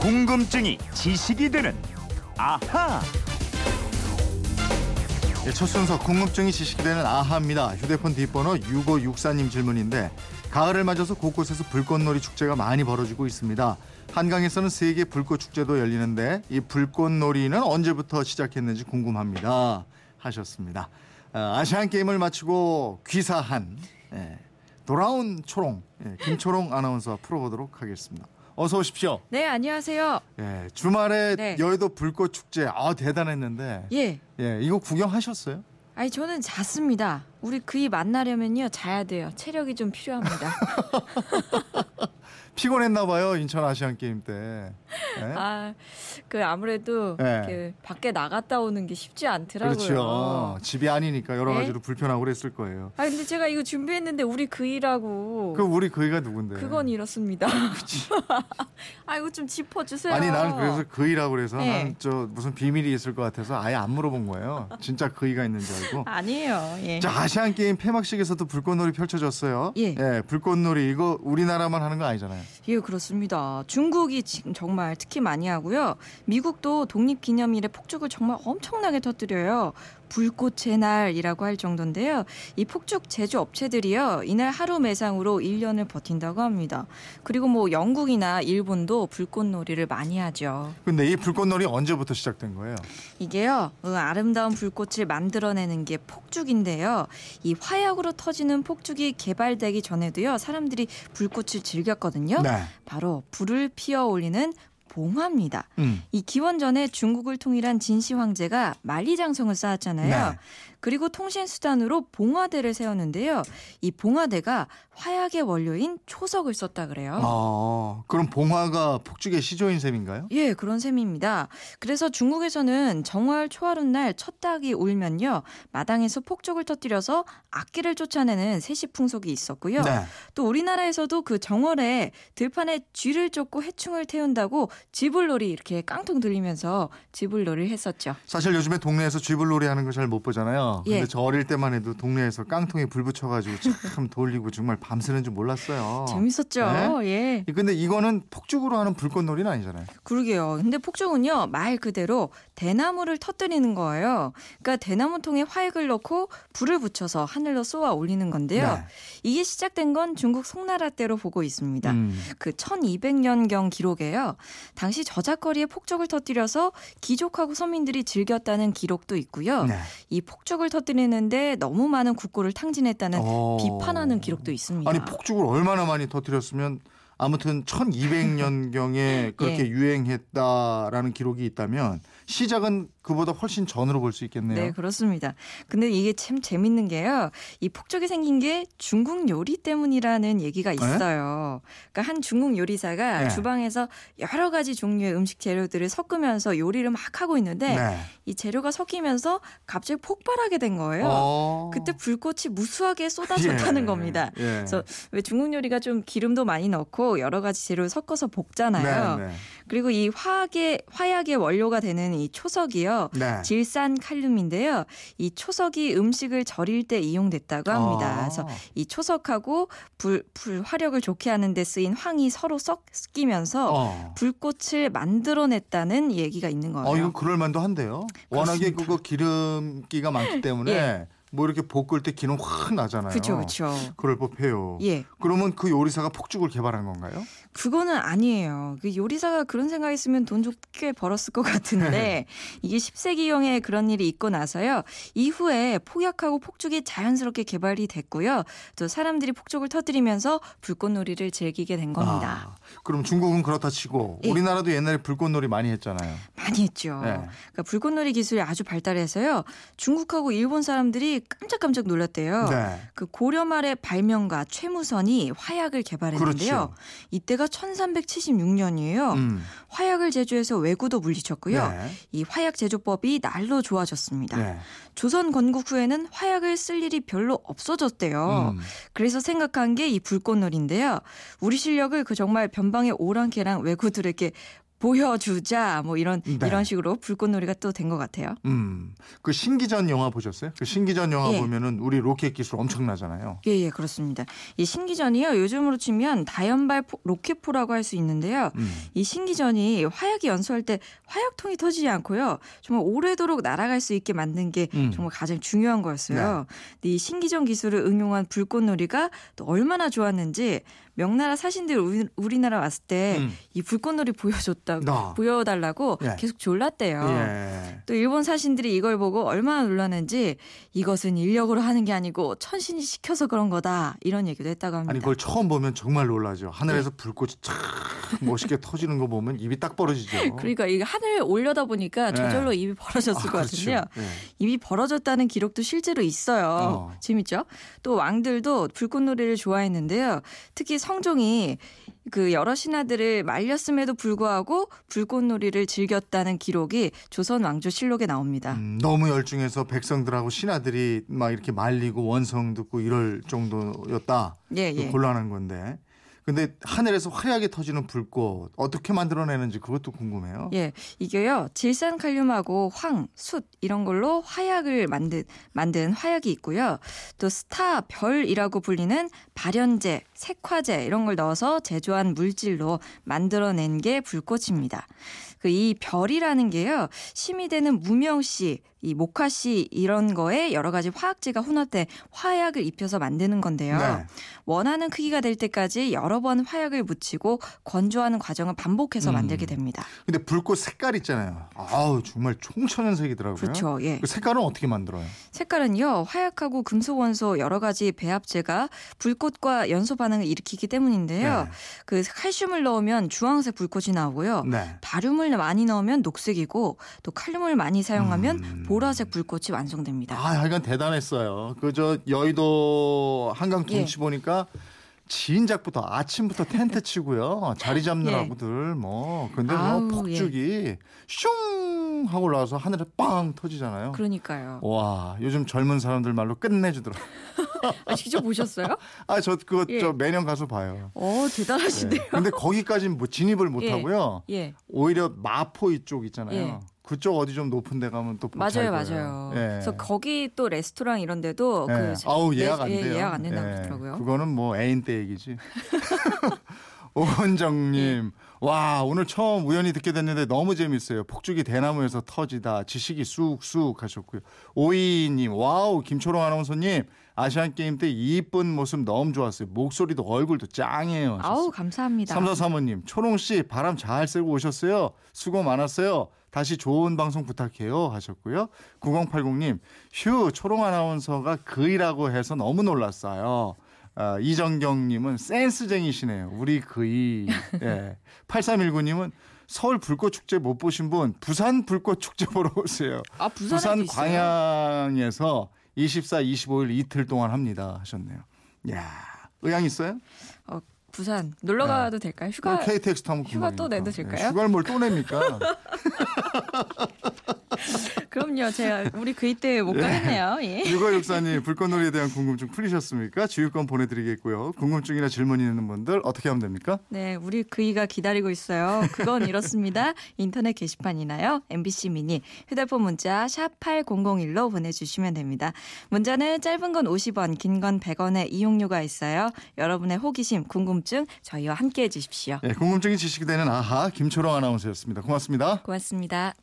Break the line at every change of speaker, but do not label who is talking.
궁금증이 지식이 되는 아하.
네, 첫 순서 궁금증이 지식이 되는 아하입니다. 휴대폰 뒷번호 6564님 질문인데 가을을 맞아서 곳곳에서 불꽃놀이 축제가 많이 벌어지고 있습니다. 한강에서는 세계 불꽃 축제도 열리는데 이 불꽃놀이는 언제부터 시작했는지 궁금합니다. 하셨습니다. 아, 아시안 게임을 마치고 귀사한 예, 돌아온 초롱 예, 김초롱 아나운서 풀어보도록 하겠습니다. 어서 오십시오.
네, 안녕하세요.
예, 주말에
네.
여의도 불꽃 축제 아 대단했는데
예.
예, 이거 구경하셨어요?
아니 저는 잤습니다. 우리 그이 만나려면요 자야 돼요. 체력이 좀 필요합니다.
피곤했나 봐요 인천 아시안 게임 때. 예?
아, 그 아무래도
네.
그 밖에 나갔다 오는 게 쉽지 않더라고요.
그렇죠. 집이 아니니까 여러
네?
가지로 불편하고 그랬을 거예요.
아 근데 제가 이거 준비했는데 우리 그이라고.
그 우리 그이가 누군데?
그건 이렇습니다. 아 이거 좀 짚어주세요.
아니 나는 그래서 그이라고 그래서
네.
난저 무슨 비밀이 있을 것 같아서 아예 안 물어본 거예요. 진짜 그이가 있는 줄 알고.
아니에요. 예.
자 아시안 게임 폐막식에서도 불꽃놀이 펼쳐졌어요.
예.
불꽃놀이 이거 우리나라만 하는 거 아니잖아요.
예, 그렇습니다. 중국이 지금 정말 특히 많이 하고요. 미국도 독립기념일에 폭죽을 정말 엄청나게 터뜨려요. 불꽃의 날이라고 할 정도인데요. 이 폭죽 제조 업체들이요. 이날 하루 매상으로 1년을 버틴다고 합니다. 그리고 뭐 영국이나 일본도 불꽃놀이를 많이 하죠.
근데 이 불꽃놀이 언제부터 시작된 거예요?
이게요, 어, 아름다운 불꽃을 만들어내는 게 폭죽인데요. 이 화약으로 터지는 폭죽이 개발되기 전에도요, 사람들이 불꽃을 즐겼거든요.
네.
바로 불을 피워 올리는 봉화입니다.
음.
이 기원전에 중국을 통일한 진시 황제가 만리장성을 쌓았잖아요.
네.
그리고 통신 수단으로 봉화대를 세웠는데요. 이 봉화대가 화약의 원료인 초석을 썼다 그래요.
아, 그럼 봉화가 폭죽의 시조인 셈인가요?
예, 그런 셈입니다. 그래서 중국에서는 정월 초하룻날 첫 닭이 울면요. 마당에서 폭죽을 터뜨려서 악기를 쫓아내는 세시 풍속이 있었고요.
네.
또 우리나라에서도 그 정월에 들판에 쥐를 쫓고 해충을 태운다고 쥐불놀이 이렇게 깡통 들리면서 쥐불놀이를 했었죠.
사실 요즘에 동네에서 쥐불놀이 하는 거잘못 보잖아요. 근데
예.
저 어릴 때만 해도 동네에서 깡통에 불 붙여가지고 참 돌리고 정말 밤새는 줄 몰랐어요.
재밌었죠. 예.
근데 이거는 폭죽으로 하는 불꽃놀이는 아니잖아요.
그러게요. 근데 폭죽은요, 말 그대로 대나무를 터뜨리는 거예요. 그러니까 대나무통에 화약을 넣고 불을 붙여서 하늘로 쏘아 올리는 건데요.
네.
이게 시작된 건 중국 송나라 때로 보고 있습니다.
음.
그 1200년 경 기록에요. 당시 저작거리에 폭죽을 터뜨려서 귀족하고 서민들이 즐겼다는 기록도 있고요.
네.
이 폭죽 을 터뜨리는데 너무 많은 국고를 탕진했다는
어.
비판하는 기록도 있습니다.
아니 폭죽을 얼마나 많이 터뜨렸으면 아무튼 1200년경에 그렇게
예.
유행했다라는 기록이 있다면 시작은 그보다 훨씬 전으로 볼 수 있겠네요.
네, 그렇습니다. 근데 이게 참 재밌는 게요. 이 폭죽이 생긴 게 중국 요리 때문이라는 얘기가 있어요. 그러니까 한 중국 요리사가
네.
주방에서 여러 가지 종류의 음식 재료들을 섞으면서 요리를 막 하고 있는데
네.
이 재료가 섞이면서 갑자기 폭발하게 된 거예요.
어.
그때 불꽃이 무수하게 쏟아졌다는
예.
겁니다.
예.
그래서 왜 중국 요리가 좀 기름도 많이 넣고 여러 가지 재료를 섞어서 볶잖아요.
네, 네.
그리고 이 화학의 화약의 원료가 되는 이 초석이요.
네.
질산 칼륨인데요. 이 초석이 음식을 절일 때 이용됐다고 합니다.
아.
그래서 이 초석하고 불, 불 화력을 좋게 하는 데 쓰인 황이 서로 섞이면서
어.
불꽃을 만들어냈다는 얘기가 있는 거예요.
어, 이거 그럴 만도 한데요. 워낙에. 그거 기름기가 많기 때문에
예.
뭐 이렇게 볶을 때 기름 확 나잖아요.
그렇죠, 그렇죠.
그럴 법해요.
예,
그러면 그 요리사가 폭죽을 개발한 건가요?
그거는 아니에요. 그 요리사가 그런 생각했으면 돈좀꽤 벌었을 것 같은데 이게 10세기형에 그런 일이 있고 나서요. 이후에 폭약하고 폭죽이 자연스럽게 개발이 됐고요. 또 사람들이 폭죽을 터뜨리면서 불꽃놀이를 즐기게 된 겁니다.
아, 그럼 중국은 그렇다 치고
예.
우리나라도 옛날에 불꽃놀이 많이 했잖아요.
많이 했죠.
네.
그러니까 불꽃놀이 기술이 아주 발달해서요. 중국하고 일본 사람들이 깜짝깜짝 놀랐대요.
네.
그 고려 말의 발명가 최무선이 화약을 개발했는데요.
그렇죠.
이때가 1376년이에요.
음.
화약을 제조해서 외구도 물리쳤고요.
네.
이 화약 제조법이 날로 좋아졌습니다.
네.
조선 건국 후에는 화약을 쓸 일이 별로 없어졌대요.
음.
그래서 생각한 게 이 불꽃놀이인데요. 우리 실력을 그 정말 변방의 오랑캐랑 왜구들에게 보여주자 뭐 이런
네.
이런 식으로 불꽃놀이가 또 된 것 같아요.
음, 그 신기전 영화 보셨어요? 그 신기전 영화
예.
보면은 우리 로켓 기술 엄청나잖아요.
예, 예, 그렇습니다. 이 신기전이요. 요즘으로 치면 다연발 포- 로켓포라고 할 수 있는데요.
음.
이 신기전이 화약이 연소할 때 화약통이 터지지 않고요. 정말 오래도록 날아갈 수 있게 만든 게
음.
정말 가장 중요한 거였어요.
네.
이 신기전 기술을 응용한 불꽃놀이가 또 얼마나 좋았는지 명나라 사신들 우리, 우리나라 왔을 때이
음.
불꽃놀이 보여줬 다고
아.
보여달라고
예.
계속 졸랐대요.
예.
또 일본 사신들이 이걸 보고 얼마나 놀랐는지 이것은 인력으로 하는 게 아니고 천신이 시켜서 그런 거다 이런 얘기도 했다고 합니다.
아니 그걸 처음 보면 정말 놀라죠. 하늘에서 불꽃이 촥 멋있게 터지는 거 보면 입이 딱 벌어지죠.
그러니까 이게 하늘 올려다 보니까
네.
저절로 입이 벌어졌을
아,
것 같은데요.
그렇죠. 예.
입이 벌어졌다는 기록도 실제로 있어요.
어.
재밌죠? 또 왕들도 불꽃놀이를 좋아했는데요. 특히 성종이 그 여러 신하들을 말렸음에도 불구하고 불꽃놀이를 즐겼다는 기록이 조선 왕조 실록에 나옵니다.
음, 너무 열중해서 백성들하고 신하들이 막 이렇게 말리고 원성 듣고 이럴 정도였다.
예, 예.
곤란한 건데. 근데 하늘에서 화려하게 터지는 불꽃 어떻게 만들어내는지 그것도 궁금해요.
예, 이게요 질산칼륨하고 황, 숯 이런 걸로 화약을 만든 만든 화약이 있고요. 또 스타 별이라고 불리는 발연제, 색화제 이런 걸 넣어서 제조한 물질로 만들어낸 게 불꽃입니다. 그 이 별이라는 게요 심이 되는 무명씨, 이 목화씨 이런 거에 여러 가지 화학제가 혼합된 화약을 입혀서 만드는 건데요.
네.
원하는 크기가 될 때까지 여러 번 화약을 묻히고 건조하는 과정을 반복해서
음.
만들게 됩니다.
근데 불꽃 색깔 있잖아요. 아우 정말 총천연색이더라고요.
그렇죠. 예.
그 색깔은 어떻게 만들어요?
색깔은요 화약하고 금속 원소 여러 가지 배합제가 불꽃과 연소 반응을 일으키기 때문인데요.
네.
그 칼슘을 넣으면 주황색 불꽃이 나오고요.
네.
바륨을 많이 넣으면 녹색이고 또 칼륨을 많이 사용하면
음.
보라색 불꽃이 완성됩니다.
아, 하여간 대단했어요. 그 저 여의도 한강
예.
둔치 보니까 진작부터 아침부터 텐트 치고요. 자리 잡느라고들 뭐. 근데 뭐
아우,
폭죽이 슝 하고 올라와서 하늘에 빵 터지잖아요.
그러니까요.
와, 요즘 젊은 사람들 말로 끝내주더라.
아, 직접 보셨어요?
아, 저 그거
예.
저 매년 가서 봐요.
어
네.
대단하시네요.
근데 거기까지는 뭐 진입을 못
예.
하고요.
예.
오히려 마포 이쪽 있잖아요.
예.
그쪽 어디 좀 높은 데 가면 또
맞아요,
잘
맞아요.
예.
그래서 거기 또 레스토랑 이런 데도
예.
그
아우 예약 안
예,
돼요.
예약 안 된다고
예.
그러더라고요.
그거는 뭐 애인 때 얘기지. 오은정님, 와 오늘 처음 우연히 듣게 됐는데 너무 재밌어요. 폭죽이 대나무에서 터지다, 지식이 쑥쑥 하셨고요. 오이님, 와우 김초롱 아나운서님, 아시안 게임 때 이쁜 모습 너무 좋았어요. 목소리도 얼굴도 짱이에요.
아우 감사합니다.
삼사사모님, 초롱 씨 바람 잘 쐬고 오셨어요. 수고 많았어요. 다시 좋은 방송 부탁해요 하셨고요. 9080님, 휴 초롱 아나운서가 그이라고 해서 너무 놀랐어요. 아, 이정경님은 센스쟁이시네요. 우리 그이. 예. 8319님은 서울 불꽃 축제 못 보신 분 부산 불꽃 축제 보러 오세요.
아 부산.
광양에서 24, 25일 이틀 동안 합니다 하셨네요. 야 의향 있어요?
어, 부산 놀러 가도 될까요? 휴가
뭐 KTX 타면
휴가 또. 내도 될까요?
예, 휴가를 뭘 또 냅니까?
그럼요. 제가 우리 그 이 때 못 가겠네요. 예.
육아육사님 불꽃놀이에 대한 궁금증 풀리셨습니까? 주유권 보내드리겠고요. 궁금증이나 질문 있는 분들 어떻게 하면 됩니까?
네, 우리 그이가 기다리고 있어요. 그건 이렇습니다. 인터넷 게시판이나요. MBC 미니 휴대폰 문자 샵 8001로 보내주시면 됩니다. 문자는 짧은 건 50원, 긴 건 100원의 이용료가 있어요. 여러분의 호기심, 궁금증 저희와 함께해 주십시오.
예, 궁금증이 지식이 되는 아하 김초롱 아나운서였습니다. 고맙습니다.
고맙습니다.